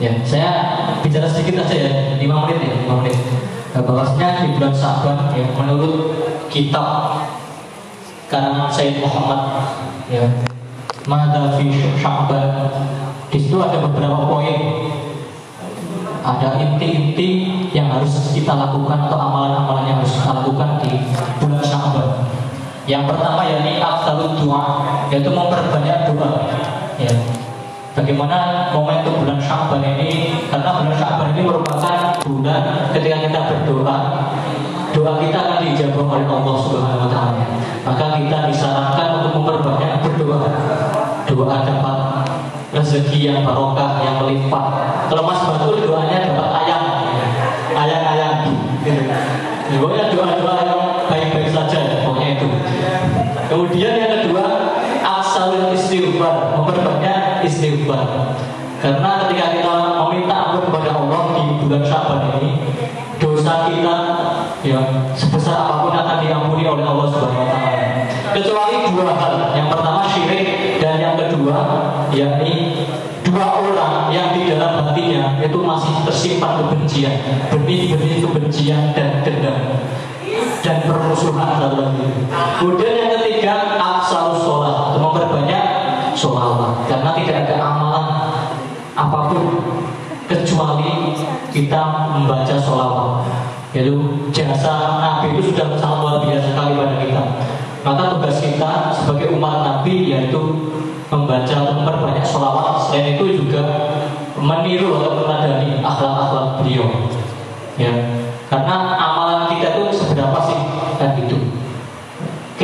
Ya, saya bicara sedikit aja ya, 5 menit ya, 5 menit. Nah, bahwasanya di bulan Syaban ya menurut kitab karangan Sayyid Muhammad ya Mada fi Sya'ban di situ ada beberapa poin. Ada inti-inti yang harus kita lakukan atau amalan-amalan yang harus kita lakukan di bulan Sya'ban yang pertama yakni afdalud doa yaitu memperbanyak doa ya Bagaimana momentum bulan Syaban ini Karena bulan Syaban ini merupakan bulan ketika kita berdoa Doa kita akan dijawab oleh Allah Subhanahu wa taala. Maka kita disarankan untuk memperbanyak berdoa. Doa dapat rezeki yang barokah, yang melimpah. Kalau Mas Batul doanya dapat ayam, ayam-ayam. Gitu. Pokoknya doa-doa yang baik-baik saja, pokoknya itu. Kemudian yang kedua, asal istighfar, memperbanyak istighfar. Karena ketika kita meminta ampun kepada Allah di bulan Syaban ini, dosa kita ya sebesar apa pun akan diampuni oleh Allah Subhanahu wa taala. Kecuali dua hal. Yang pertama syirik dan yang kedua yakni dua orang yang di dalam hatinya itu masih tersimpan kebencian, benih-benih kebencian dan dendam dan permusuhan dalam diri. Kemudian yang ketiga aksal sholat, memperbanyak sholawat karena tidak ada amalan apa pun kecuali kita membaca sholawat yaitu jasa Nabi itu sudah sangat luar biasa sekali pada kita. Maka tugas kita sebagai umat Nabi yaitu membaca atau memperbanyak sholawat selain itu juga meniru atau menadani akhlak-akhlak beliau. Ya karena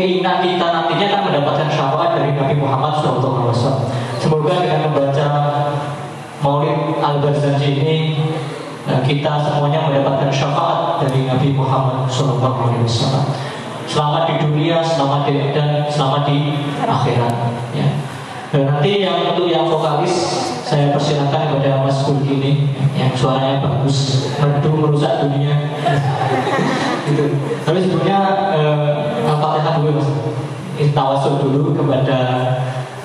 keinginan kita nantinya kan mendapatkan syafaat dari Nabi Muhammad SAW. Semoga dengan membaca Maulid Al-Barzanji ini eh, kita semuanya mendapatkan syafaat dari Nabi Muhammad SAW. Selamat di dunia, selamat di dan selamat di akhirat. Ya. Dan nanti yang untuk yang vokalis saya persilakan kepada Mas Kulki ini yang suaranya bagus, merdu merusak dunia. Gitu. Tapi sebelumnya eh, Al-Fatihah dulu Mas. Tawasul dulu kepada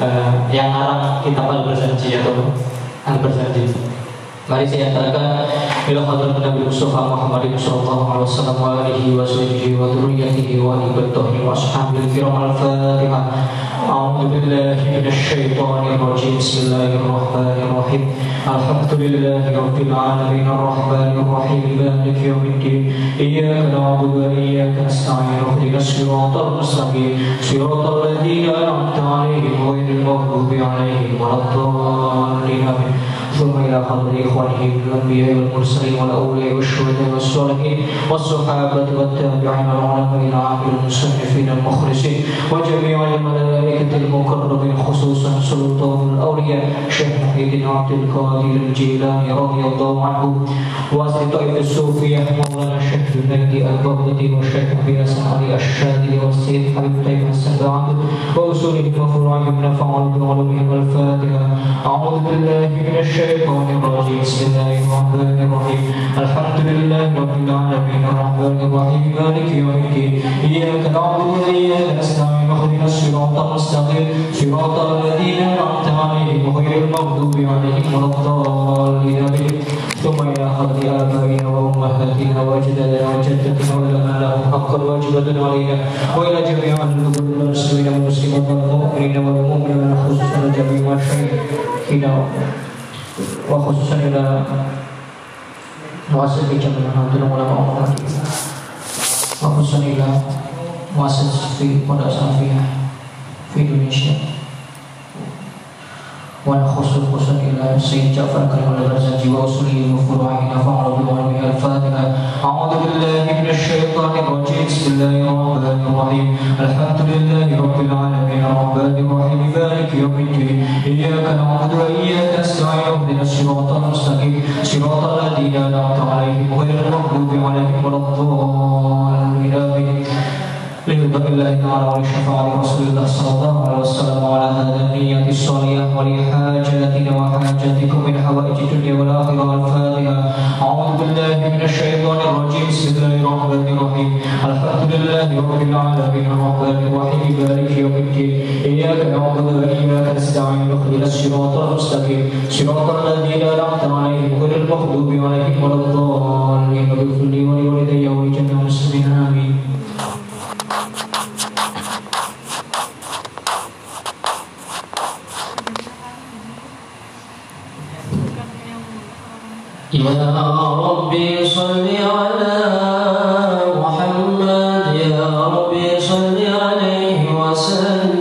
eh, yang ngarang kitab Al-Barzanji atau Al-Barzanji. Mari saya antarkan ila hadrat Nabi Mustafa Muhammad sallallahu alaihi wasallam wa alihi wa sahbihi wa dzurriyyatihi wa ibadihi wa ashabihi kiram al-Fatihah. أعوذ بالله من الشيطان الرجيم بسم الله الرحمن الرحيم الحمد لله رب العالمين الرحمن الرحيم مالك يوم الدين إياك نعبد وإياك نستعين اهدنا الصراط المستقيم صراط الذين أنعمت عليهم غير المغضوب عليهم ولا الضالين آمين ثم إلى حضر إخوانه من الأنبياء والمرسلين والأولياء والشهداء والصالحين والصحابة والتابعين العلماء العاملين المصنفين المخلصين وجميع الملائكة المقربين خصوصا سلطان الأولياء شيخ محي بن عبد القادر الجيلاني رضي الله عنه وأصل طائف الصوفية مولانا الشيخ الجنيدي البغدادي والشيخ أبي حسن علي الشاذلي والسيد حبيب طيب حسن بعبد وأصولهم وفروعهم نفعوا بعلومهم الفاتحة أعوذ بالله من الشيطان الرجيم بسم الله الرحمن الرحيم الحمد لله رب العالمين. الرحمن الرحيم مالك يوم الدين إياك نعبد وإياك نستعين اهدنا الصراط المستقيم صراط الذين أنعمت عليهم غير المغضوب عليهم ولا الضالين ثم إلى حضر آبائنا وأمهاتنا وأجدادنا وجدتنا ولنا لهم حقا واجبة علينا وإلى جميع المسلمين والمسلمات والمؤمنين والمؤمنات خصوصا جميع الشهيدين وخصوصا إلى مؤسسة جميع الحمد والعلماء وخصوصا إلى مؤسسة في Pondok Salafiyah في Indonesia. ونخص خصوصا إلى سيد جعفر كريم البرزنجي وأصوله وفروعه نفعنا بعلمه الفاتحة. أعوذ بالله من الشيطان الرجيم. بسم الله الرحمن الرحيم. الحمد لله رب العالمين. الرحمن الرحيم. مالك يوم الدين. إياك نعبد وإياك نستعين. اهدنا الصراط المستقيم. صراط الذين أنعمت عليهم غير المغضوب عليهم ولا الضالين. ليرضى الله تعالى ولشفاعة رسول الله صلى الله عليه وسلم على هذا النية الصالحة ولحاجاتنا وحاجاتكم من حوائج الدنيا والآخرة الفاتحة أعوذ بالله من الشيطان الرجيم. بسم الله الرحمن الرحيم. الحمد لله رب العالمين. الرحمن الرحيم. مالك يوم الدين. إياك نعبد وإياك نستعين. اهدنا الصراط المستقيم. صراط الذين أنعمت عليهم المغضوب عليهم ولا الضالين. واغفر لي ولوالدي ولجميع المسلمين آمين يا ربي صل على محمد يا ربي صل عليه وسلم.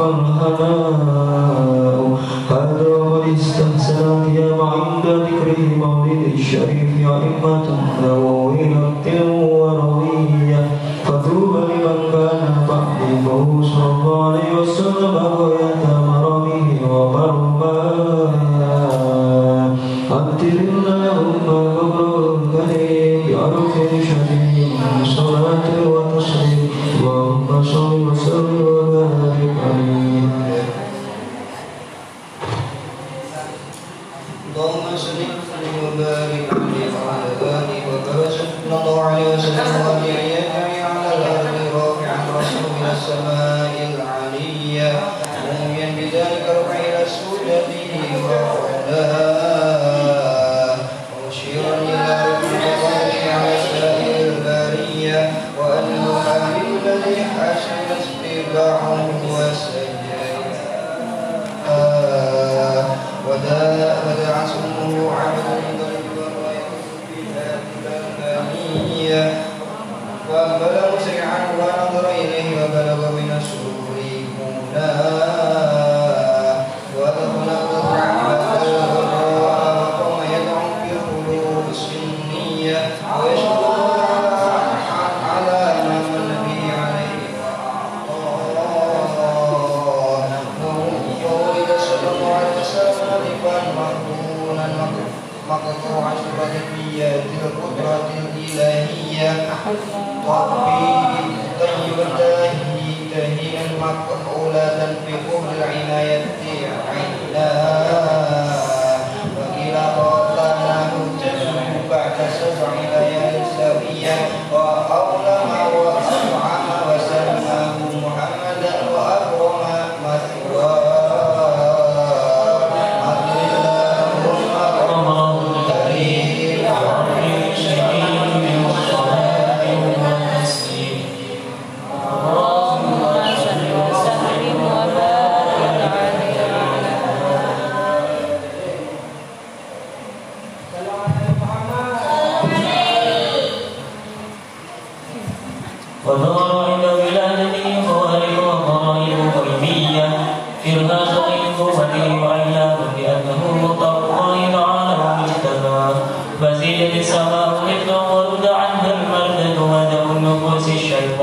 وحق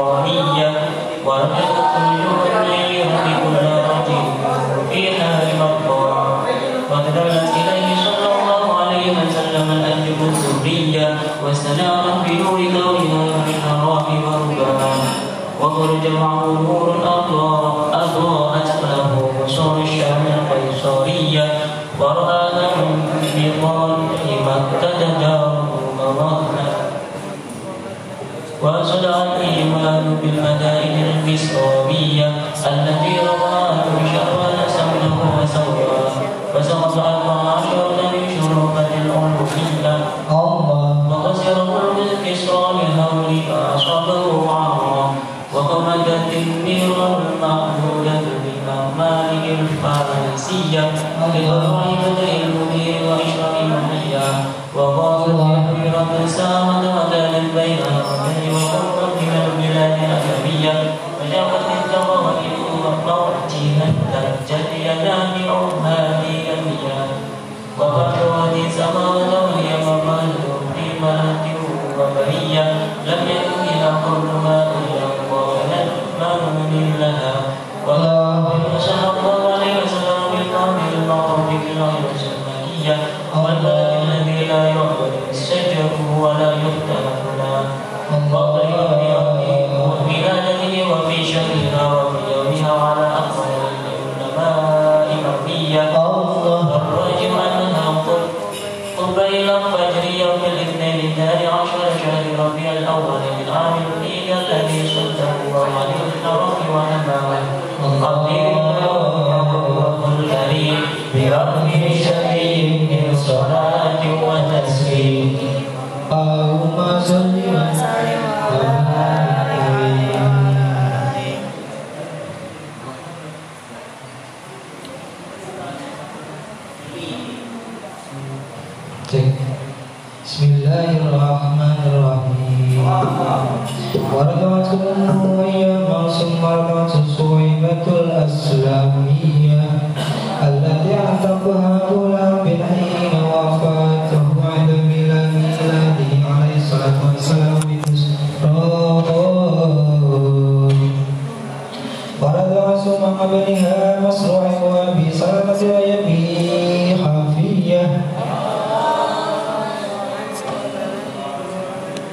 الشيطانية ورمت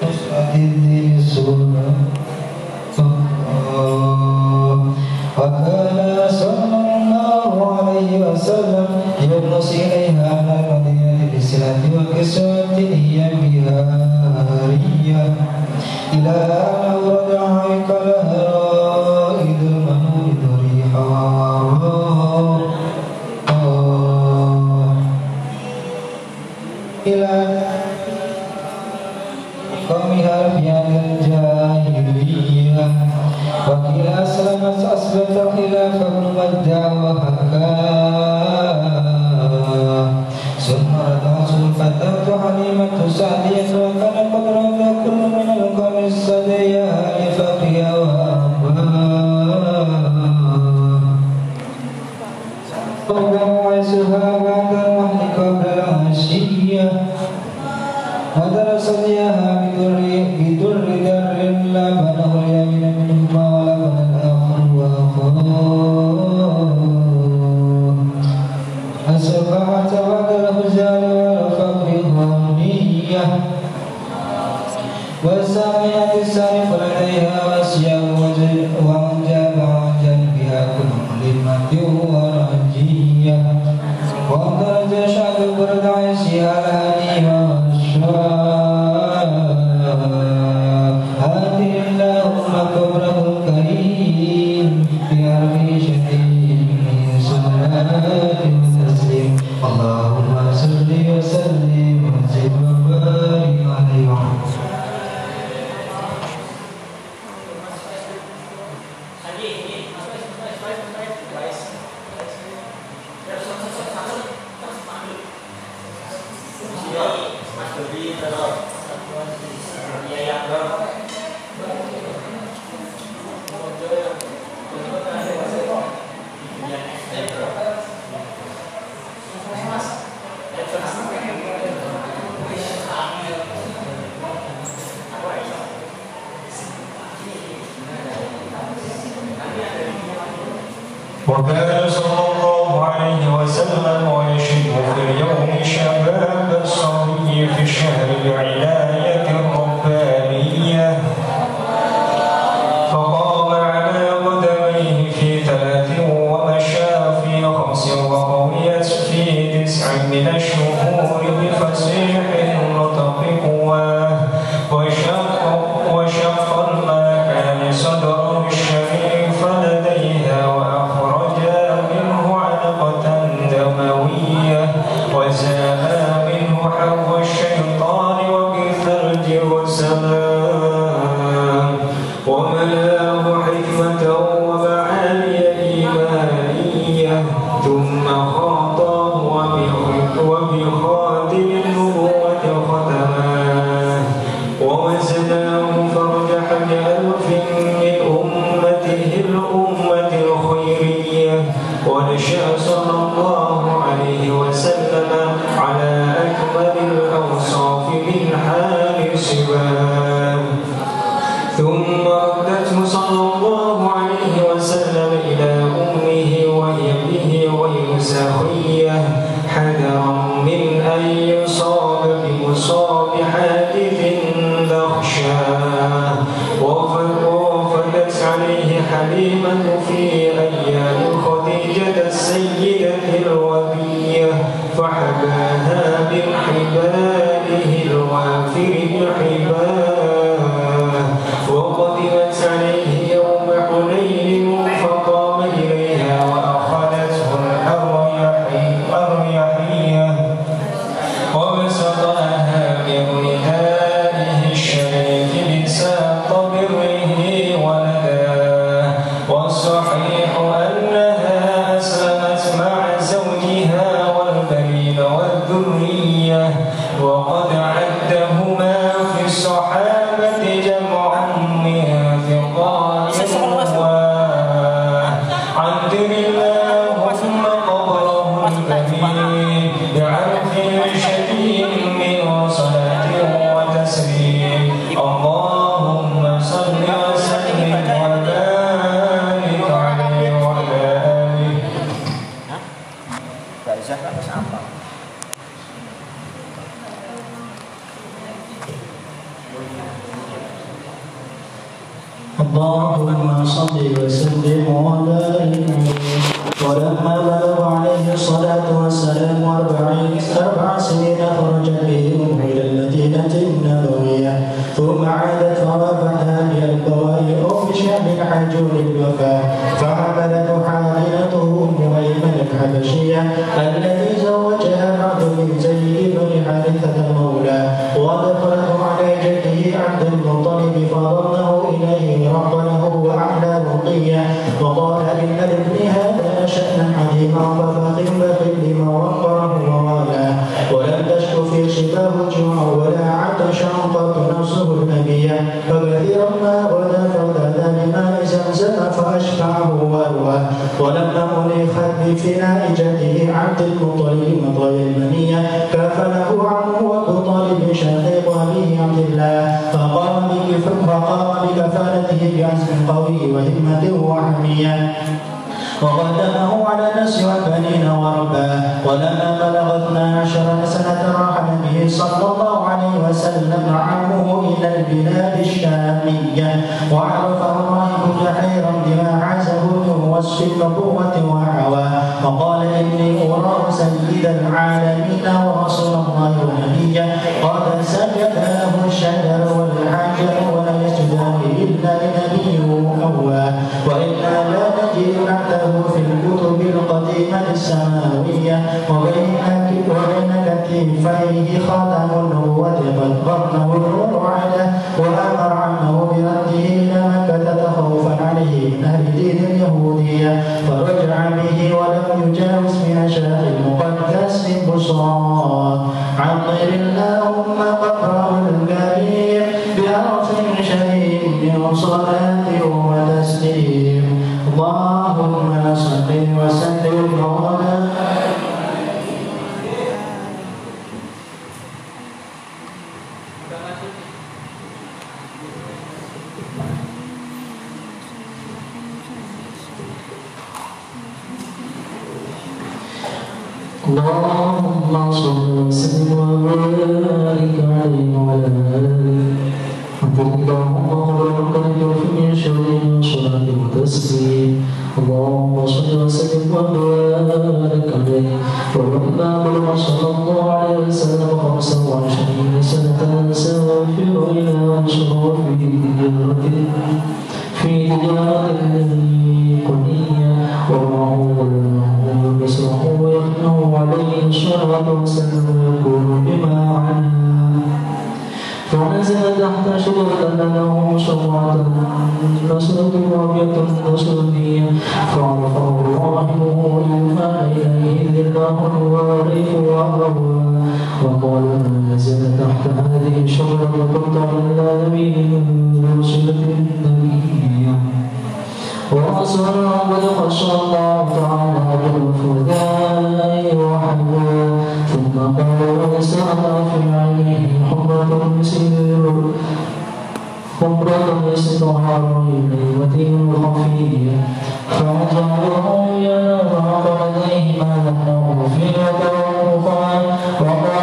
أشهد ذي السنة من الشهور بفصيح الحبشية التي بفناء جده عبد المطلب مطايا المنية كفله عنه وأبو طالب شقيق أبيه عبد الله. فقام فقام بكفالته بعزم قوي وهمة وحمية وقدمه على الناس والبنين ورباه ولما بلغ اثنا عشر سنة رحل به صلى الله عليه وسلم عمه إلى البلاد الشامية. وعرفه الراهب جحيرا بما عزه النبوة وحواه وقال إني أراه سيد العالمين ورسول الله ونبيا قد سجد له الشجر والحجر ولا يسجدان إلا لنبيه أواه وإنا لا نجد بعده في الكتب القديمة السماوية. وبين وبين كتفيه خاتم النبوة قد النور عليه وأمر عنه برده تخوفا عليه من أهل دين اليهودية فرجع به ولم يجاوز من شاق المقدس بصرات عطر اللهم قبره رابية نصرانية فعرفه راحمه يوحى إليه ذله الوارث وأبواه وقال ما نزل تحت هذه الشجرة فقط إلا نبي من رسلة نبيا ورسول قد خشى الله تعالى بالفداء وحبه ثم قال وسعى في عينه حمرة مسير حمرة استظهار ليلة خفية فجعله ينام لديه ما ذكره في وقال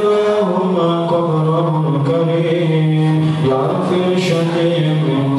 اللهم قبره الكريم يغفر شديد من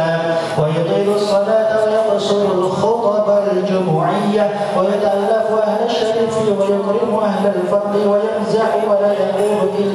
il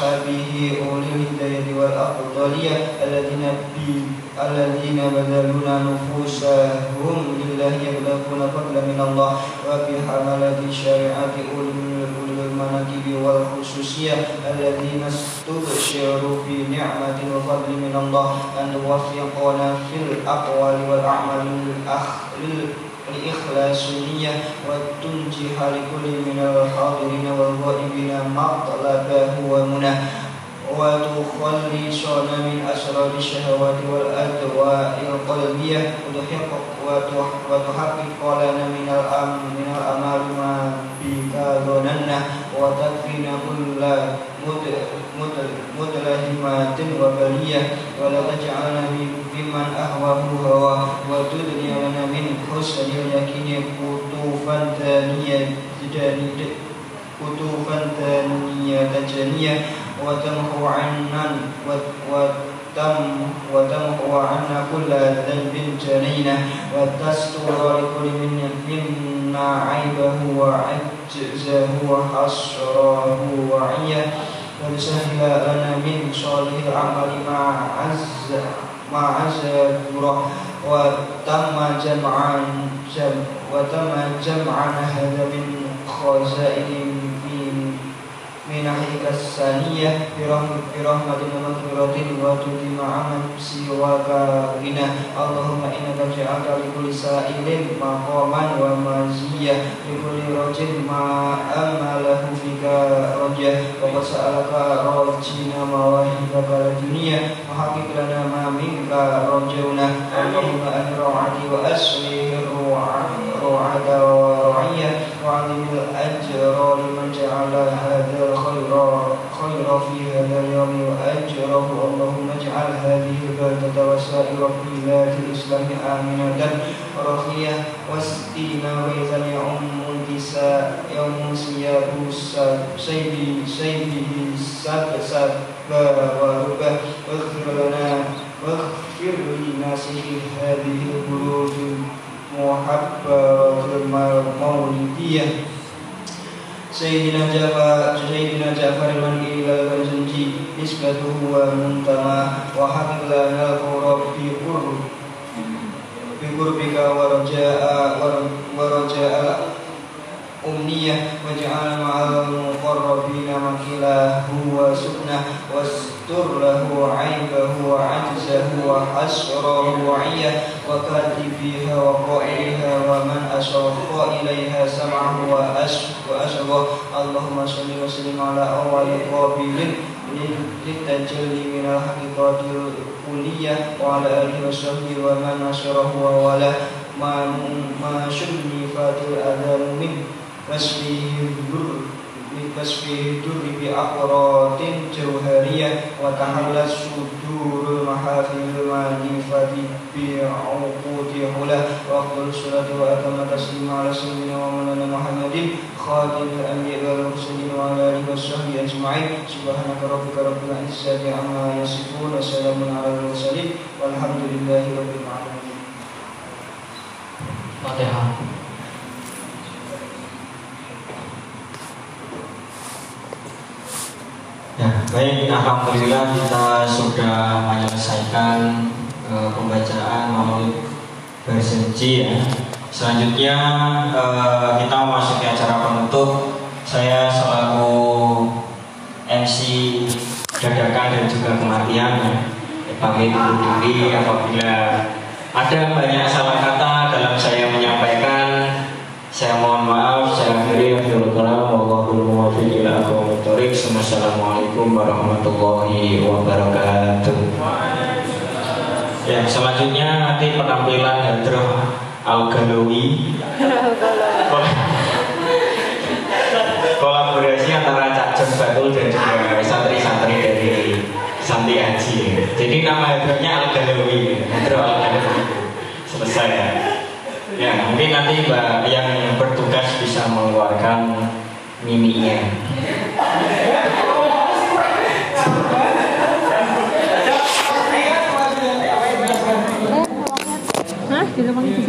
أصحابه أولي الليل والأفضلية الذين الذين بذلون نفوسهم لله يبلغون فضلا من الله وفي حملة الشريعة أولي المناكب والخصوصية الذين استبشروا في نعمة وفضل من الله أن توفقنا في الأقوال والأعمال الأخ لإخلاص النية وتنجح لكل من الحاضرين والغائبين ما طلبه ومنى وتخلصنا من أسرار الشهوات والأدواء القلبية. وتحقق وتحقق لنا من الأمر من الأمر ما بك ظننا. وتكفينا كل مدلهمات وبلية. ولا تجعلنا من ممن أهواه هواه وتدني لنا من حسن ولكن قطوفا ثانية قطوفا ثانية جنية وتمحو عنا وتمحو عنا كل ذنب جنينة وتستر لكل من منا عيبه وعجزه وحسره وعية. وتسهل لنا من صالح العمل مع عز مع عز وتم جمعا جم وتم جمعا هذا من خزائن من ناحيتك الثانية برحمة مغفرة وتب معنا سواك غنى اللهم إنك جعلت لكل سائل مقاما ومزية لكل رجل ما أما له فيك رجاء وقد سألك رجينا مواهبك لدنيا وحقق لنا ما منك رجونا اللهم أهل وأصلح الرعاة ورعية وعلم الأجر لمن جعل هذا الخير خير في هذا اليوم وأجره اللهم اجعل هذه البلدة وسائر بلاد الإسلام آمنة. رخية واستينا وإذا يوم النساء يوم سياب سيدي سيده سب سب وربه واغفر لنا واغفر لناسه هذه البلوغ المحبة المولدية سيدنا جعفر سيدنا جعفر من إلى الزنجي نسبته ومنتمى وحفظ لنا القرب في قرب بقربك ورجاء ورجاء أمنية واجعل مع المقربين مكله وسكنه واستر له عيبه وعجزه وحسره وعيه وكاتبيها وقائلها ومن أشرف إليها سمعه وأشره اللهم صل وسلم على أول قابل للتجلي من الحقيقة الكلية وعلى آله وصحبه ومن نشره وولاه ما ما شرفت الأذان واسفه الدر بكسفه الدر بأقراط جوهرية وتحلت صدور المحافل المانفة بعقود حلا وأفضل الصلاة وأتم التسليم على سيدنا ومولانا محمد خاتم الأنبياء والمرسلين وعلى آله وصحبه أجمعين سبحانك ربك رب العزة عما يصفون وسلام على المرسلين والحمد لله رب العالمين Fatihah. Ya, baik, alhamdulillah kita sudah menyelesaikan uh, pembacaan maulid bersenji ya. Selanjutnya uh, kita memasuki acara penutup. Saya selaku MC dadakan dan juga kematian ya. Pamit undur diri apabila ada banyak salah kata dalam saya menyampaikan saya mohon maaf, saya akhiri akhirul kalam wallahul Assalamualaikum warahmatullahi wabarakatuh. Ya, selanjutnya nanti penampilan Hadroh Al-Galawi. Kolaborasi antara Cak Batul dan juga santri-santri dari Santi Haji. Jadi nama Hadrohnya Al-Galawi. Hadroh Al-Galawi. Selesai. Ya Ya, mungkin nanti Mbak yang bertugas bisa mengeluarkan miminya. Hah? Di rumahnya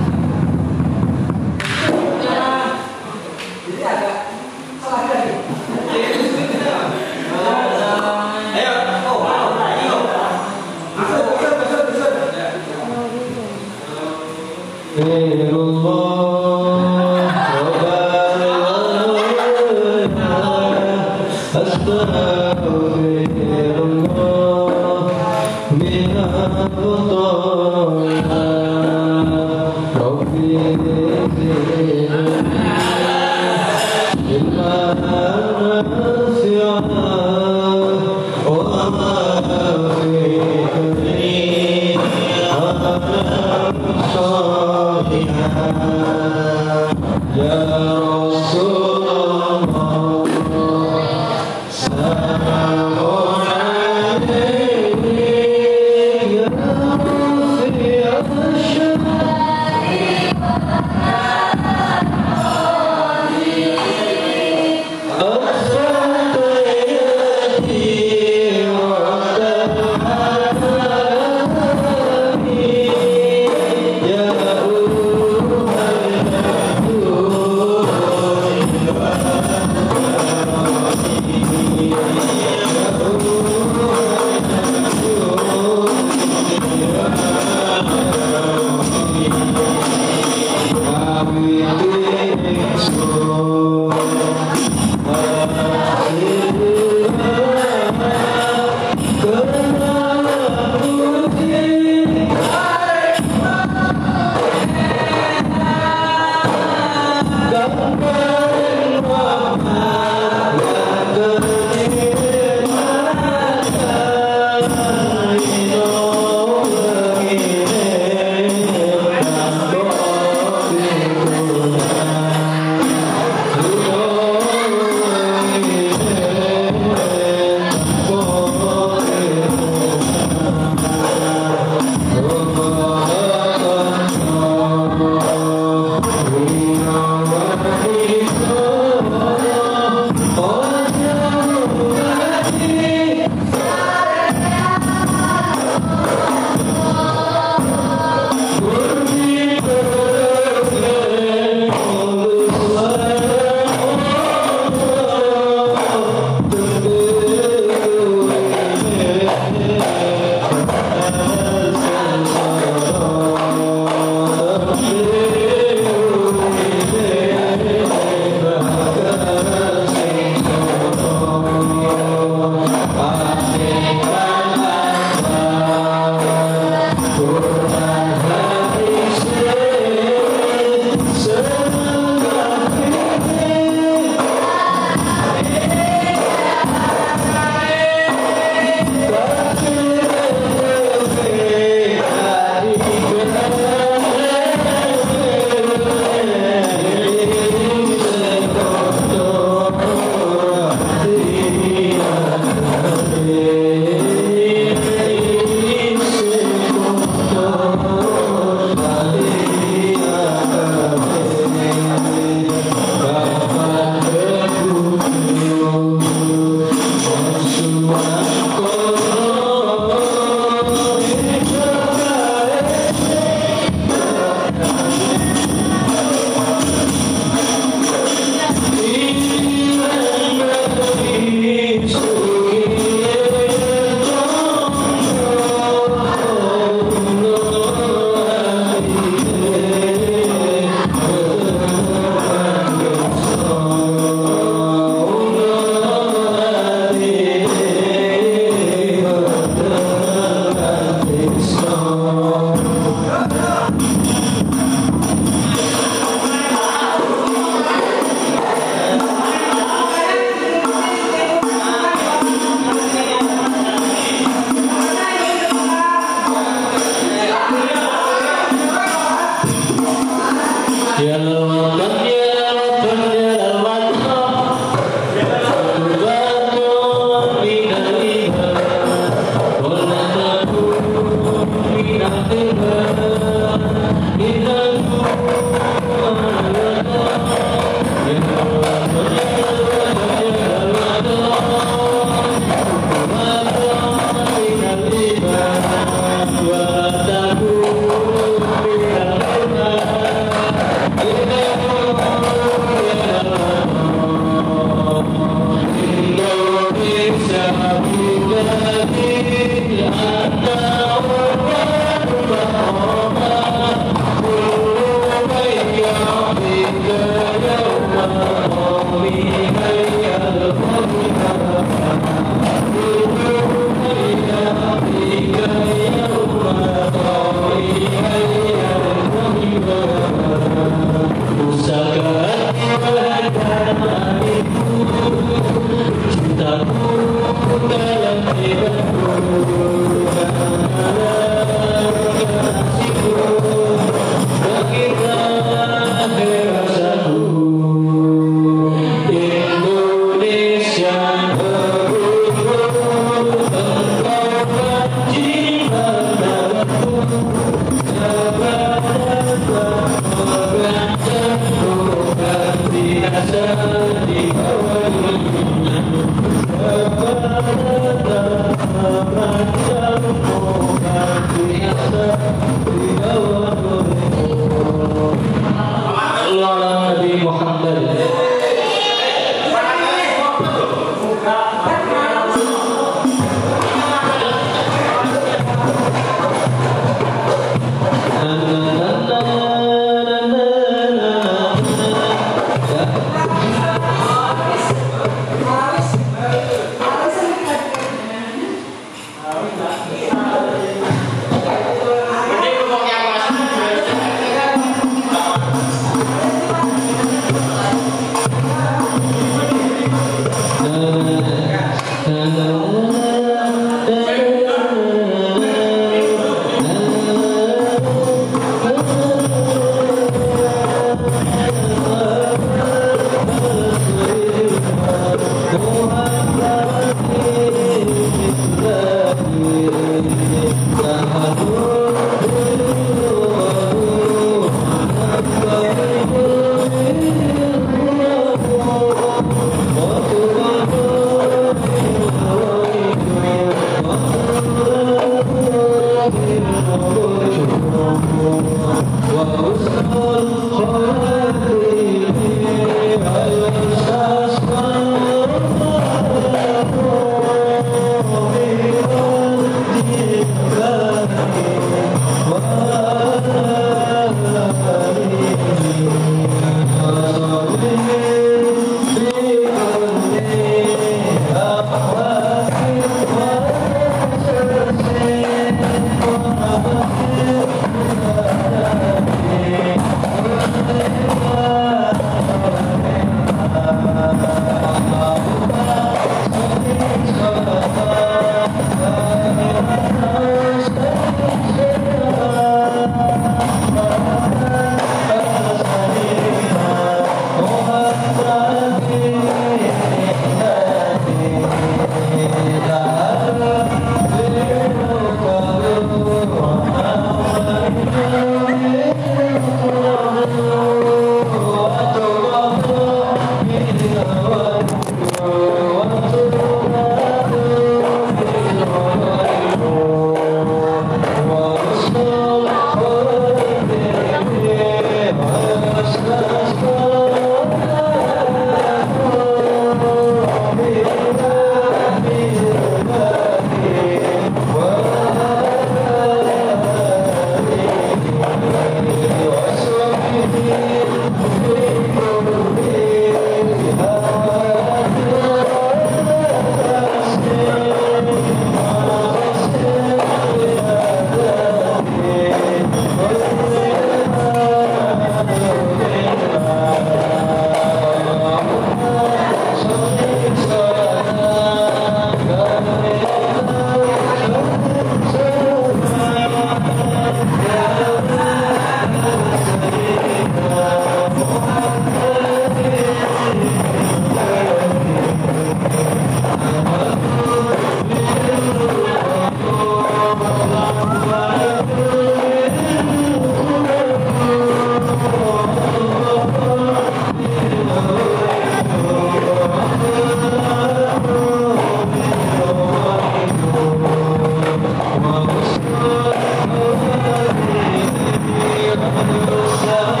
아